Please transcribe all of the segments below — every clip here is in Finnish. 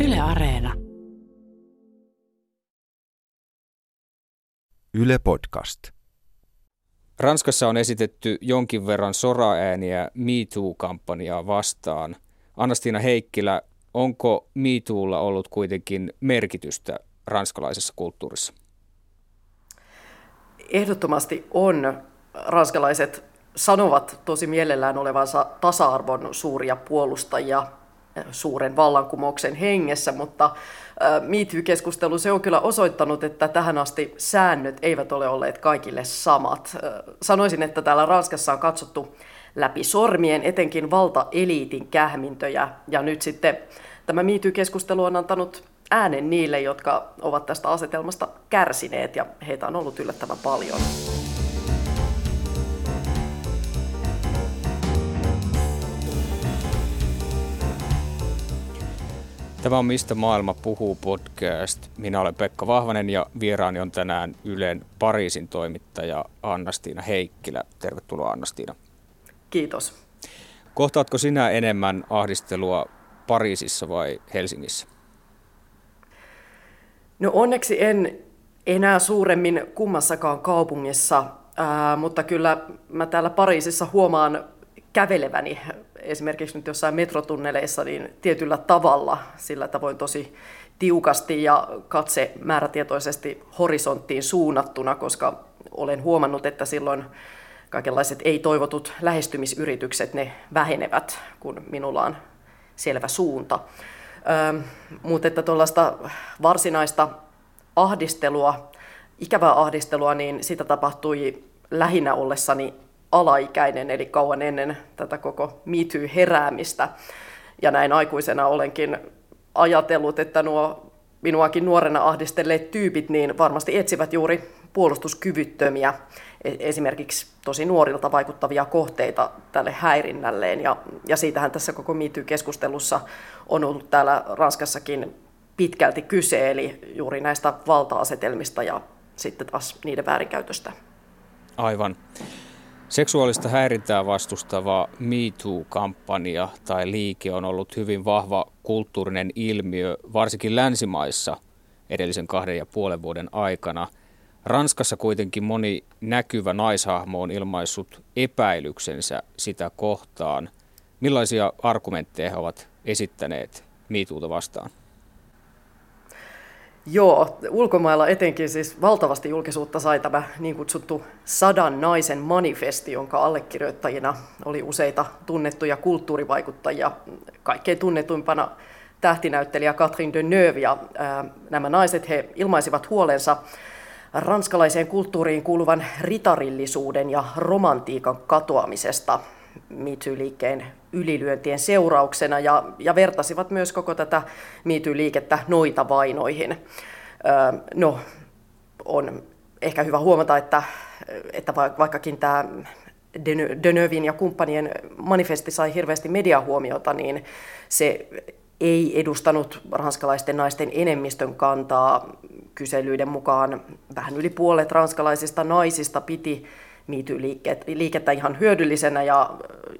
Yle Areena. Yle Podcast. Ranskassa on esitetty jonkin verran soraääniä MeToo-kampanjaa vastaan. Annastiina Heikkilä, onko MeToolla ollut kuitenkin merkitystä ranskalaisessa kulttuurissa? Ehdottomasti on. Ranskalaiset sanovat tosi mielellään olevansa tasa-arvon suuria puolustajia suuren vallankumouksen hengessä, mutta MeToo-keskustelu se on kyllä osoittanut, että tähän asti säännöt eivät ole olleet kaikille samat. Sanoisin, että täällä Ranskassa on katsottu läpi sormien etenkin valtaeliitin kähmintöjä, ja nyt sitten tämä MeToo-keskustelu on antanut äänen niille, jotka ovat tästä asetelmasta kärsineet, ja heitä on ollut yllättävän paljon. Tämä on Mistä maailma puhuu podcast. Minä olen Pekka Vahvanen ja vieraani on tänään Ylen Pariisin toimittaja Annastiina Heikkilä. Tervetuloa Annastiina. Kiitos. Kohtaatko sinä enemmän ahdistelua Pariisissa vai Helsingissä? No onneksi en enää suuremmin kummassakaan kaupungissa, mutta kyllä mä täällä Pariisissa huomaan käveleväni esimerkiksi nyt jossain metrotunneleissa niin tietyllä tavalla, sillä tavoin tosi tiukasti ja katse määrätietoisesti horisonttiin suunnattuna, koska olen huomannut, että silloin kaikenlaiset ei-toivotut lähestymisyritykset, ne vähenevät, kun minulla on selvä suunta. Öö, mutta että tuollaista varsinaista ahdistelua, ikävää ahdistelua, niin sitä tapahtui lähinnä ollessani alaikäinen, eli kauan ennen tätä koko MeToo-heräämistä. Ja näin aikuisena olenkin ajatellut, että nuo minuakin nuorena ahdistelleet tyypit niin varmasti etsivät juuri puolustuskyvyttömiä, e- esimerkiksi tosi nuorilta vaikuttavia kohteita tälle häirinnälleen. Ja, ja siitähän tässä koko MeToo-keskustelussa on ollut täällä Ranskassakin pitkälti kyse, eli juuri näistä valta-asetelmista ja sitten taas niiden väärinkäytöstä. Aivan. Seksuaalista häirintää vastustava MeToo-kampanja tai liike on ollut hyvin vahva kulttuurinen ilmiö, varsinkin länsimaissa edellisen kahden ja puolen vuoden aikana. Ranskassa kuitenkin moni näkyvä naishahmo on ilmaissut epäilyksensä sitä kohtaan. Millaisia argumentteja he ovat esittäneet MeToota vastaan? Joo, ulkomailla etenkin siis valtavasti julkisuutta sai tämä niin kutsuttu sadan naisen manifesti, jonka allekirjoittajina oli useita tunnettuja kulttuurivaikuttajia, kaikkein tunnetuimpana tähtinäyttelijä Catherine Deneuve ja ää, nämä naiset he ilmaisivat huolensa ranskalaiseen kulttuuriin kuuluvan ritarillisuuden ja romantiikan katoamisesta MeToo-liikkeen ylilyöntien seurauksena ja, ja vertasivat myös koko tätä MeToo-liikettä noita vainoihin. Öö, no, on ehkä hyvä huomata, että, että vaikkakin tämä Denövin ja kumppanien manifesti sai hirveästi mediahuomiota, niin se ei edustanut ranskalaisten naisten enemmistön kantaa. Kyselyiden mukaan vähän yli puolet ranskalaisista naisista piti MeToo-liikettä ihan hyödyllisenä ja,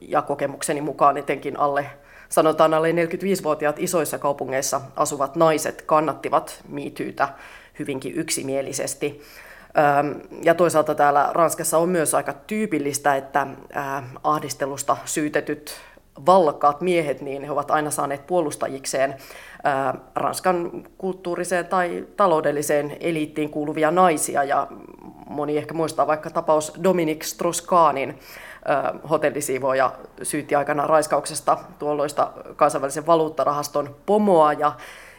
ja kokemukseni mukaan etenkin alle sanotaan alle 45-vuotiaat isoissa kaupungeissa asuvat naiset kannattivat MeTootä hyvinkin yksimielisesti. Ja toisaalta täällä Ranskassa on myös aika tyypillistä, että ahdistelusta syytetyt vallakkaat miehet, niin he ovat aina saaneet puolustajikseen Ranskan kulttuuriseen tai taloudelliseen eliittiin kuuluvia naisia. Ja moni ehkä muistaa vaikka tapaus Dominic Strauss-Kahnin hotellisiivoja syytti aikana raiskauksesta tuolloista kansainvälisen valuuttarahaston pomoa ja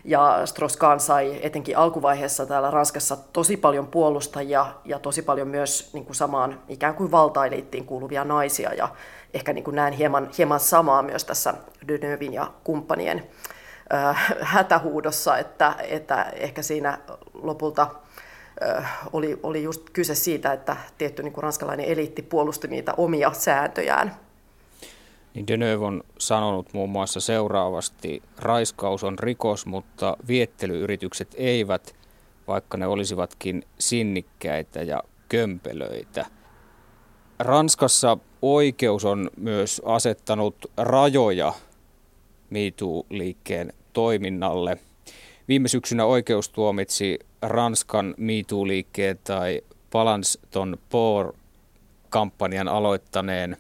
ja Strauss-Kahn sai etenkin alkuvaiheessa täällä Ranskassa tosi paljon puolustajia ja tosi paljon myös niin kuin samaan ikään kuin valtaeliittiin kuuluvia naisia. Ja ehkä niin kuin näen hieman, hieman samaa myös tässä Denövin ja kumppanien äh, hätähuudossa, että, että ehkä siinä lopulta oli, oli just kyse siitä, että tietty niin kuin ranskalainen eliitti puolusti niitä omia sääntöjään. Niin Deneuve on sanonut muun muassa seuraavasti, raiskaus on rikos, mutta viettelyyritykset eivät, vaikka ne olisivatkin sinnikkäitä ja kömpelöitä. Ranskassa oikeus on myös asettanut rajoja MeToo-liikkeen toiminnalle. Viime syksynä oikeus tuomitsi Ranskan MeToo-liikkeen tai Balance ton Poor-kampanjan aloittaneen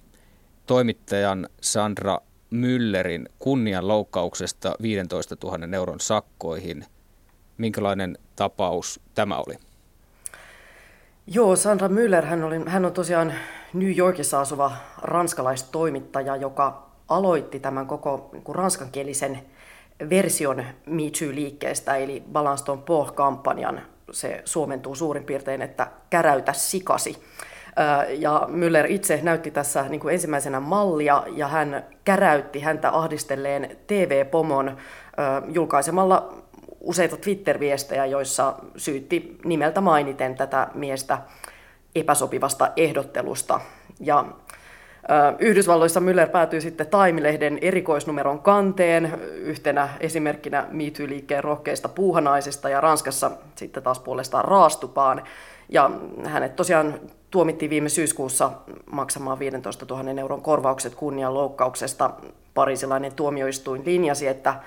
toimittajan Sandra Müllerin kunnianloukkauksesta 15 000 euron sakkoihin. Minkälainen tapaus tämä oli? Joo, Sandra Müller, hän, oli, hän on tosiaan New Yorkissa asuva ranskalaistoimittaja, joka aloitti tämän koko niin ranskankielisen version Me Too-liikkeestä, eli Balance ton Port-kampanjan. Se suomentuu suurin piirtein, että käräytä sikasi. Ja Müller itse näytti tässä niin kuin ensimmäisenä mallia, ja hän käräytti häntä ahdistelleen TV-pomon julkaisemalla useita Twitter-viestejä, joissa syytti nimeltä mainiten tätä miestä epäsopivasta ehdottelusta. Ja Yhdysvalloissa Müller päätyi sitten Time-lehden erikoisnumeron kanteen yhtenä esimerkkinä MeToo-liikkeen rohkeista puuhanaisista ja Ranskassa sitten taas puolestaan raastupaan. Ja hänet tosiaan tuomittiin viime syyskuussa maksamaan 15 000 euron korvaukset kunnianloukkauksesta. Parisilainen tuomioistuin linjasi, että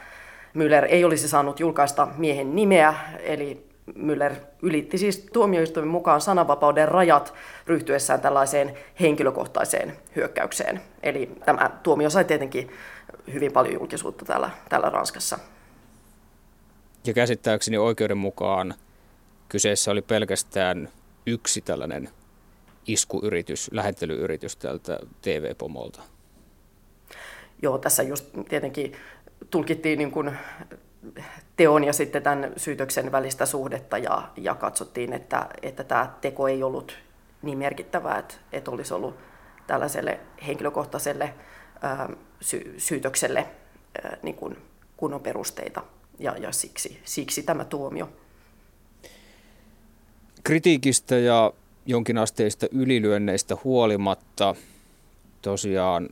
Müller ei olisi saanut julkaista miehen nimeä, eli Müller ylitti siis tuomioistuimen mukaan sananvapauden rajat ryhtyessään tällaiseen henkilökohtaiseen hyökkäykseen. Eli tämä tuomio sai tietenkin hyvin paljon julkisuutta täällä, täällä Ranskassa. Ja käsittääkseni oikeuden mukaan kyseessä oli pelkästään yksi tällainen iskuyritys, lähettelyyritys tältä TV-pomolta. Joo, tässä just tietenkin tulkittiin niin kuin teon ja sitten tämän syytöksen välistä suhdetta ja, ja katsottiin, että, että tämä teko ei ollut niin merkittävää, että, että olisi ollut tällaiselle henkilökohtaiselle ää, sy- syytökselle ää, niin kuin kunnon perusteita ja, ja siksi, siksi tämä tuomio. Kritiikistä ja jonkinasteista ylilyönneistä huolimatta tosiaan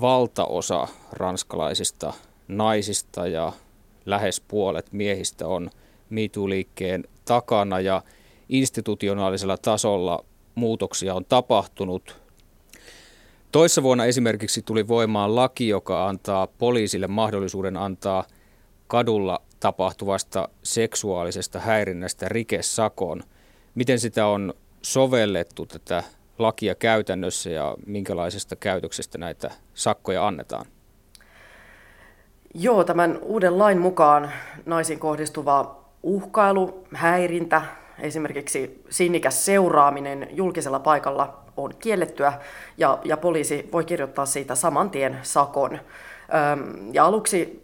valtaosa ranskalaisista naisista ja lähes puolet miehistä on MeToo-liikkeen takana ja institutionaalisella tasolla muutoksia on tapahtunut. Toissa vuonna esimerkiksi tuli voimaan laki, joka antaa poliisille mahdollisuuden antaa kadulla tapahtuvasta seksuaalisesta häirinnästä rikesakon. Miten sitä on sovellettu tätä lakia käytännössä ja minkälaisesta käytöksestä näitä sakkoja annetaan? Joo, tämän uuden lain mukaan naisiin kohdistuva uhkailu, häirintä, esimerkiksi sinnikäs seuraaminen julkisella paikalla on kiellettyä ja, ja poliisi voi kirjoittaa siitä saman tien sakon. Öm, ja aluksi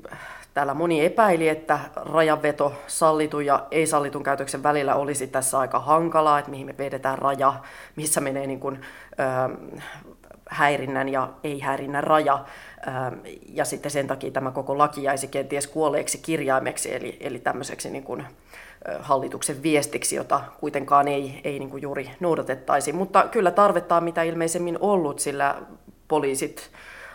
täällä moni epäili, että rajanveto sallitun ja ei-sallitun käytöksen välillä olisi tässä aika hankalaa, että mihin me vedetään raja, missä menee niin kuin, öm, häirinnän ja ei-häirinnän raja. Ja sitten sen takia tämä koko laki jäisi kenties kuolleeksi kirjaimeksi, eli, eli tämmöiseksi niin kuin hallituksen viestiksi, jota kuitenkaan ei, ei niin kuin juuri noudatettaisi. Mutta kyllä tarvetta on mitä ilmeisemmin ollut, sillä poliisit,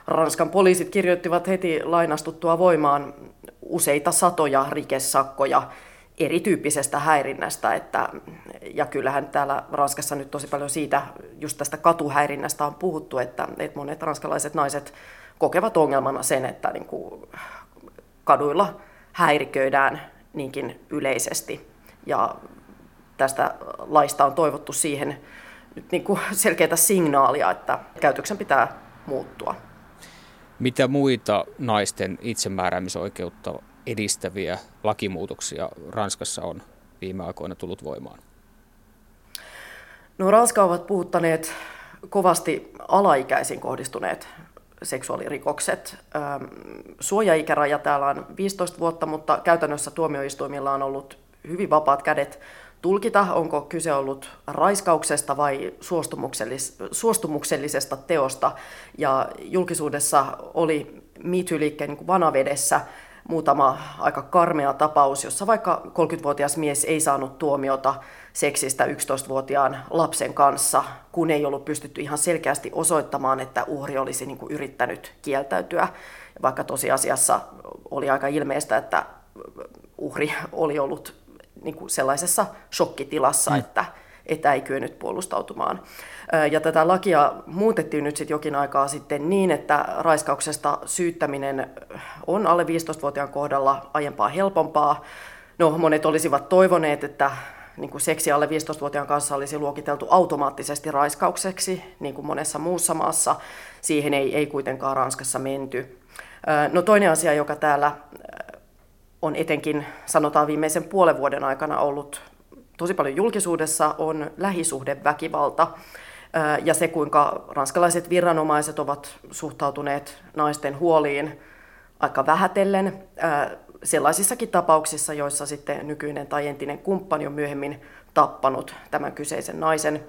Ranskan poliisit kirjoittivat heti lainastuttua voimaan useita satoja rikesakkoja erityyppisestä häirinnästä. Että, ja kyllähän täällä Ranskassa nyt tosi paljon siitä, just tästä katuhäirinnästä on puhuttu, että, että monet ranskalaiset naiset kokevat ongelmana sen, että niin kuin kaduilla häiriköidään niinkin yleisesti. Ja tästä laista on toivottu siihen nyt niin kuin selkeää signaalia, että käytöksen pitää muuttua. Mitä muita naisten itsemääräämisoikeutta edistäviä lakimuutoksia Ranskassa on viime aikoina tullut voimaan? No Ranska ovat puhuttaneet kovasti alaikäisiin kohdistuneet seksuaalirikokset. Suojaikäraja täällä on 15 vuotta, mutta käytännössä tuomioistuimilla on ollut hyvin vapaat kädet tulkita, onko kyse ollut raiskauksesta vai suostumuksellis- suostumuksellisesta teosta. Ja julkisuudessa oli MeToo-liikkeen niin vanavedessä muutama aika karmea tapaus, jossa vaikka 30-vuotias mies ei saanut tuomiota seksistä 11-vuotiaan lapsen kanssa, kun ei ollut pystytty ihan selkeästi osoittamaan, että uhri olisi niin kuin yrittänyt kieltäytyä, vaikka tosiasiassa oli aika ilmeistä, että uhri oli ollut niin kuin sellaisessa shokkitilassa, mm. että, että ei kyennyt puolustautumaan. Ja tätä lakia muutettiin nyt sitten jokin aikaa sitten niin, että raiskauksesta syyttäminen on alle 15-vuotiaan kohdalla aiempaa helpompaa. No, monet olisivat toivoneet, että niin kuin seksi alle 15-vuotiaan kanssa olisi luokiteltu automaattisesti raiskaukseksi, niin kuin monessa muussa maassa. Siihen ei, ei kuitenkaan Ranskassa menty. No toinen asia, joka täällä on etenkin, sanotaan viimeisen puolen vuoden aikana ollut tosi paljon julkisuudessa, on lähisuhdeväkivalta ja se, kuinka ranskalaiset viranomaiset ovat suhtautuneet naisten huoliin aika vähätellen sellaisissakin tapauksissa, joissa sitten nykyinen tai entinen kumppani on myöhemmin tappanut tämän kyseisen naisen.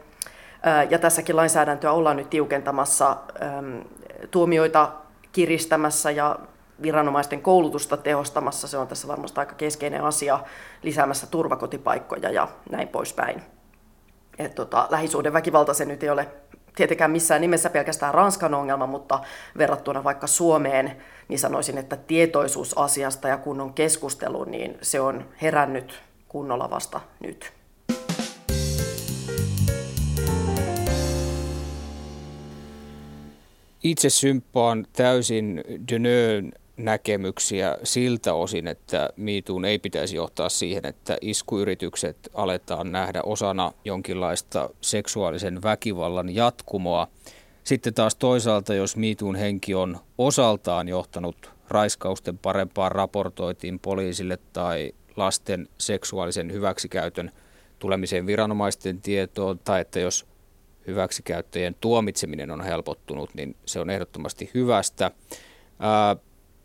Ja tässäkin lainsäädäntöä ollaan nyt tiukentamassa, tuomioita kiristämässä ja viranomaisten koulutusta tehostamassa. Se on tässä varmasti aika keskeinen asia, lisäämässä turvakotipaikkoja ja näin poispäin. Et tota, lähisuhdeväkivalta se nyt ei ole tietenkään missään nimessä pelkästään Ranskan ongelma, mutta verrattuna vaikka Suomeen, niin sanoisin, että tietoisuus asiasta ja kunnon keskustelu, niin se on herännyt kunnolla vasta nyt. Itse symppaan täysin Denön näkemyksiä siltä osin, että miituun ei pitäisi johtaa siihen, että iskuyritykset aletaan nähdä osana jonkinlaista seksuaalisen väkivallan jatkumoa. Sitten taas toisaalta, jos miituun henki on osaltaan johtanut raiskausten parempaan raportoitiin poliisille tai lasten seksuaalisen hyväksikäytön tulemiseen viranomaisten tietoon, tai että jos hyväksikäyttäjien tuomitseminen on helpottunut, niin se on ehdottomasti hyvästä. Ää,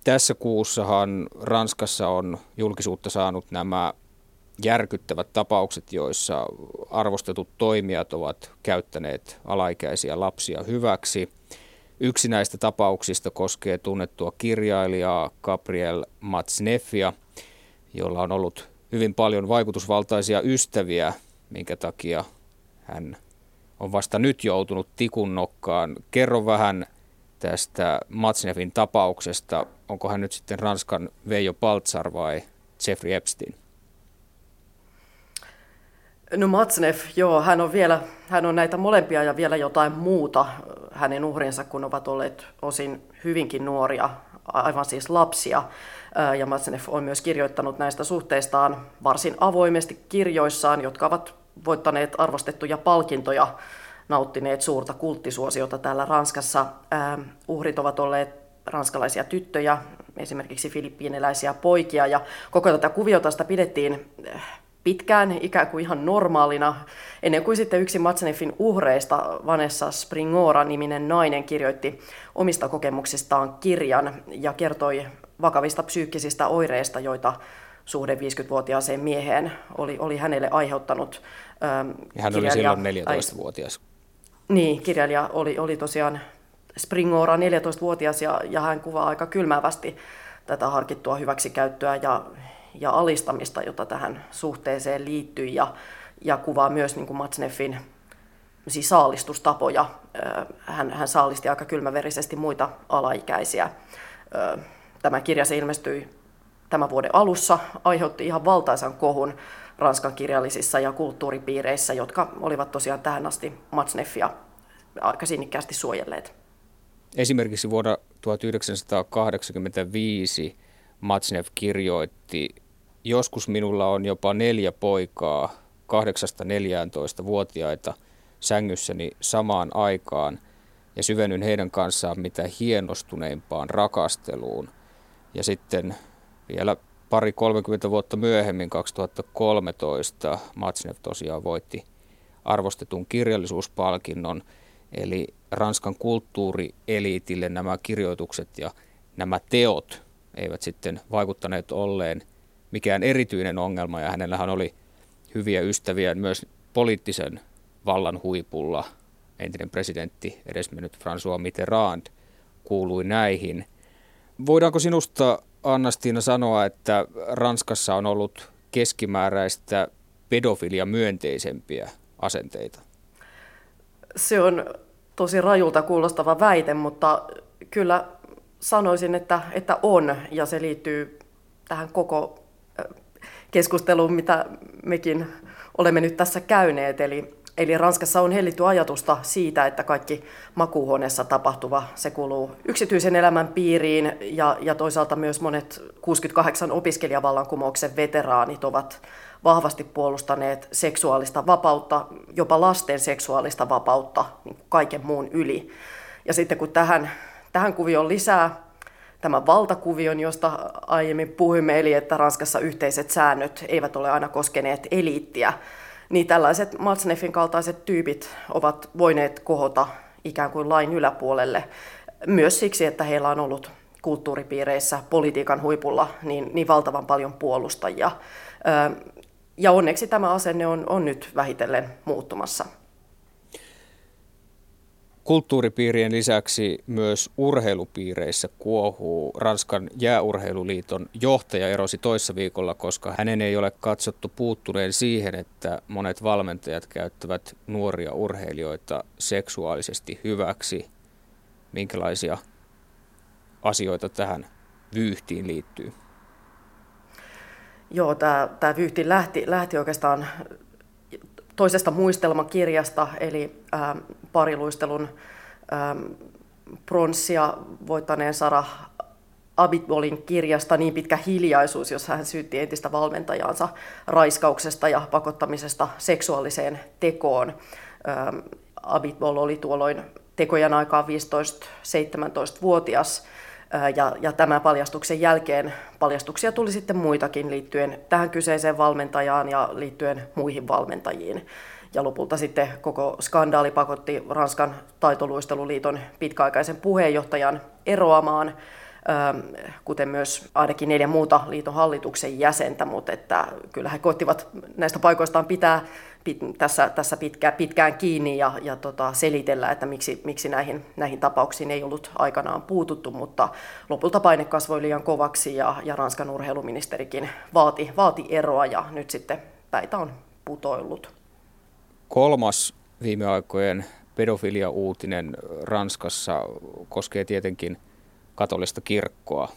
tässä kuussahan Ranskassa on julkisuutta saanut nämä järkyttävät tapaukset, joissa arvostetut toimijat ovat käyttäneet alaikäisiä lapsia hyväksi. Yksi näistä tapauksista koskee tunnettua kirjailijaa Gabriel Matsneffia, jolla on ollut hyvin paljon vaikutusvaltaisia ystäviä, minkä takia hän on vasta nyt joutunut tikun nokkaan. Kerro vähän tästä Matsnefin tapauksesta. Onko hän nyt sitten Ranskan Veijo Paltsar vai Jeffrey Epstein? No Matsnef, joo, hän on vielä, hän on näitä molempia ja vielä jotain muuta hänen uhrinsa, kun ovat olleet osin hyvinkin nuoria, aivan siis lapsia. Ja Matsnef on myös kirjoittanut näistä suhteistaan varsin avoimesti kirjoissaan, jotka ovat voittaneet arvostettuja palkintoja nauttineet suurta kulttisuosiota täällä Ranskassa. Ähm, uhrit ovat olleet ranskalaisia tyttöjä, esimerkiksi filippiiniläisiä poikia, ja koko tätä kuviota sitä pidettiin äh, pitkään ikään kuin ihan normaalina, ennen kuin sitten yksi Matsenefin uhreista, Vanessa Springora-niminen nainen, kirjoitti omista kokemuksistaan kirjan ja kertoi vakavista psyykkisistä oireista, joita suhde 50-vuotiaaseen mieheen oli, oli hänelle aiheuttanut. Ähm, hän oli silloin 14-vuotias. Niin, kirjailija oli, oli tosiaan Springora 14-vuotias ja, ja hän kuvaa aika kylmävästi tätä harkittua hyväksikäyttöä ja, ja alistamista, jota tähän suhteeseen liittyy ja, ja kuvaa myös niin kuin Matsneffin siis saalistustapoja. Hän, hän saalisti aika kylmäverisesti muita alaikäisiä. Tämä kirja se ilmestyi tämän vuoden alussa, aiheutti ihan valtaisan kohun Ranskan kirjallisissa ja kulttuuripiireissä, jotka olivat tosiaan tähän asti Matsneffia aika sinnikkäästi suojelleet. Esimerkiksi vuonna 1985 Matsneff kirjoitti, joskus minulla on jopa neljä poikaa, 8-14-vuotiaita sängyssäni samaan aikaan ja syvennyn heidän kanssaan mitä hienostuneimpaan rakasteluun. Ja sitten vielä pari 30 vuotta myöhemmin, 2013, Matsnev tosiaan voitti arvostetun kirjallisuuspalkinnon, eli Ranskan kulttuurieliitille nämä kirjoitukset ja nämä teot eivät sitten vaikuttaneet olleen mikään erityinen ongelma, ja hänellähän oli hyviä ystäviä myös poliittisen vallan huipulla. Entinen presidentti, edesmennyt François Mitterrand, kuului näihin. Voidaanko sinusta Anna-Stiina sanoa, että Ranskassa on ollut keskimääräistä pedofilia myönteisempiä asenteita? Se on tosi rajulta kuulostava väite, mutta kyllä sanoisin, että, että on, ja se liittyy tähän koko keskusteluun, mitä mekin olemme nyt tässä käyneet. Eli Eli Ranskassa on hellitty ajatusta siitä, että kaikki makuuhuoneessa tapahtuva, se kuuluu yksityisen elämän piiriin ja, ja toisaalta myös monet 68 opiskelijavallankumouksen veteraanit ovat vahvasti puolustaneet seksuaalista vapautta, jopa lasten seksuaalista vapautta niin kaiken muun yli. Ja sitten kun tähän, tähän kuvioon lisää tämän valtakuvion, josta aiemmin puhuimme, eli että Ranskassa yhteiset säännöt eivät ole aina koskeneet eliittiä, niin tällaiset Matsneffin kaltaiset tyypit ovat voineet kohota ikään kuin lain yläpuolelle myös siksi, että heillä on ollut kulttuuripiireissä politiikan huipulla niin, niin valtavan paljon puolustajia. Ja onneksi tämä asenne on, on nyt vähitellen muuttumassa. Kulttuuripiirien lisäksi myös urheilupiireissä kuohuu. Ranskan jääurheiluliiton johtaja erosi toissa viikolla, koska hänen ei ole katsottu puuttuneen siihen, että monet valmentajat käyttävät nuoria urheilijoita seksuaalisesti hyväksi. Minkälaisia asioita tähän vyyhtiin liittyy? Joo, tämä, vyyhti lähti, lähti oikeastaan toisesta muistelmakirjasta, eli ää, pariluistelun ää, pronssia voittaneen Sara Abitbolin kirjasta Niin pitkä hiljaisuus, jossa hän syytti entistä valmentajaansa raiskauksesta ja pakottamisesta seksuaaliseen tekoon. Abitbol oli tuolloin tekojen aikaa 15-17-vuotias ja, ja tämän paljastuksen jälkeen paljastuksia tuli sitten muitakin liittyen tähän kyseiseen valmentajaan ja liittyen muihin valmentajiin. Ja lopulta sitten koko skandaali pakotti Ranskan taitoluisteluliiton pitkäaikaisen puheenjohtajan eroamaan, kuten myös ainakin neljä muuta liiton hallituksen jäsentä, mutta että kyllä he koittivat näistä paikoistaan pitää pit, tässä, tässä pitkä, pitkään kiinni ja, ja tota, selitellä, että miksi, miksi näihin, näihin tapauksiin ei ollut aikanaan puututtu, mutta lopulta paine kasvoi liian kovaksi ja, ja Ranskan urheiluministerikin vaati, vaati eroa ja nyt sitten päitä on putoillut. Kolmas viime aikojen pedofilia-uutinen Ranskassa koskee tietenkin katolista kirkkoa.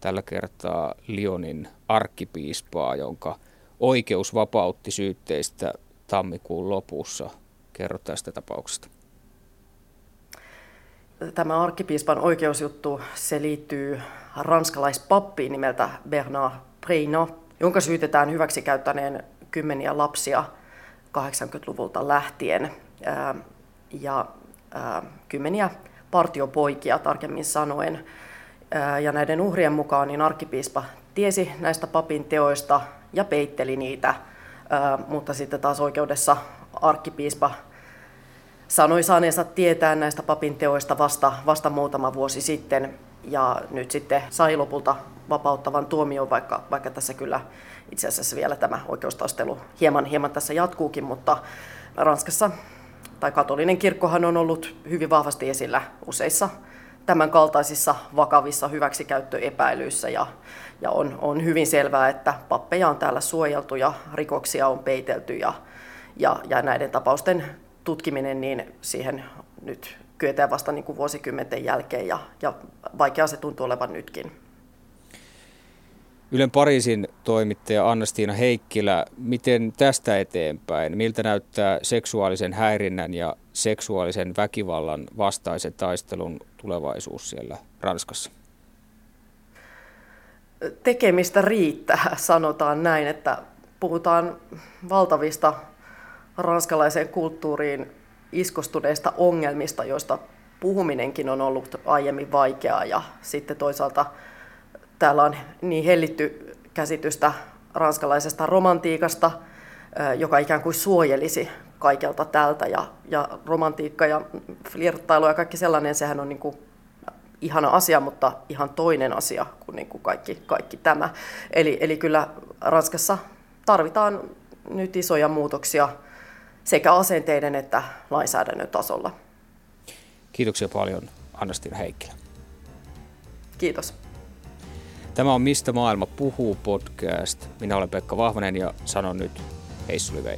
Tällä kertaa Lyonin arkkipiispaa, jonka oikeus vapautti syytteistä tammikuun lopussa. Kerro tästä tapauksesta. Tämä arkkipiispan oikeusjuttu, se liittyy ranskalaispappiin nimeltä Bernard Preino, jonka syytetään hyväksikäyttäneen kymmeniä lapsia 80-luvulta lähtien ja kymmeniä partiopoikia tarkemmin sanoen. Ja näiden uhrien mukaan niin arkkipiispa tiesi näistä papin teoista ja peitteli niitä – mutta sitten taas oikeudessa arkkipiispa sanoi saaneensa tietää näistä papin teoista vasta, vasta muutama vuosi sitten ja nyt sitten sai lopulta vapauttavan tuomion, vaikka, vaikka tässä kyllä itse asiassa vielä tämä oikeustaistelu hieman, hieman tässä jatkuukin, mutta Ranskassa tai katolinen kirkkohan on ollut hyvin vahvasti esillä useissa tämän kaltaisissa vakavissa hyväksikäyttöepäilyissä ja, ja on, on hyvin selvää, että pappeja on täällä suojeltu ja rikoksia on peitelty ja, ja, ja näiden tapausten tutkiminen, niin siihen nyt kyetään vasta niin kuin vuosikymmenten jälkeen ja, ja vaikea se tuntuu olevan nytkin. Ylen Pariisin toimittaja Anna-Stiina Heikkilä, miten tästä eteenpäin? Miltä näyttää seksuaalisen häirinnän ja seksuaalisen väkivallan vastaisen taistelun tulevaisuus siellä Ranskassa? Tekemistä riittää, sanotaan näin, että puhutaan valtavista ranskalaiseen kulttuuriin iskostuneista ongelmista, joista puhuminenkin on ollut aiemmin vaikeaa ja sitten toisaalta täällä on niin hellitty käsitystä ranskalaisesta romantiikasta, joka ikään kuin suojelisi kaikelta tältä. Ja, ja romantiikka ja flirttailu ja kaikki sellainen, sehän on niin kuin ihana asia, mutta ihan toinen asia kuin, niin kuin kaikki, kaikki tämä. Eli, eli kyllä Ranskassa tarvitaan nyt isoja muutoksia sekä asenteiden että lainsäädännön tasolla. Kiitoksia paljon Anna-Stina Heikkilä. Kiitos. Tämä on Mistä maailma puhuu podcast. Minä olen Pekka Vahvanen ja sanon nyt heissuli vei.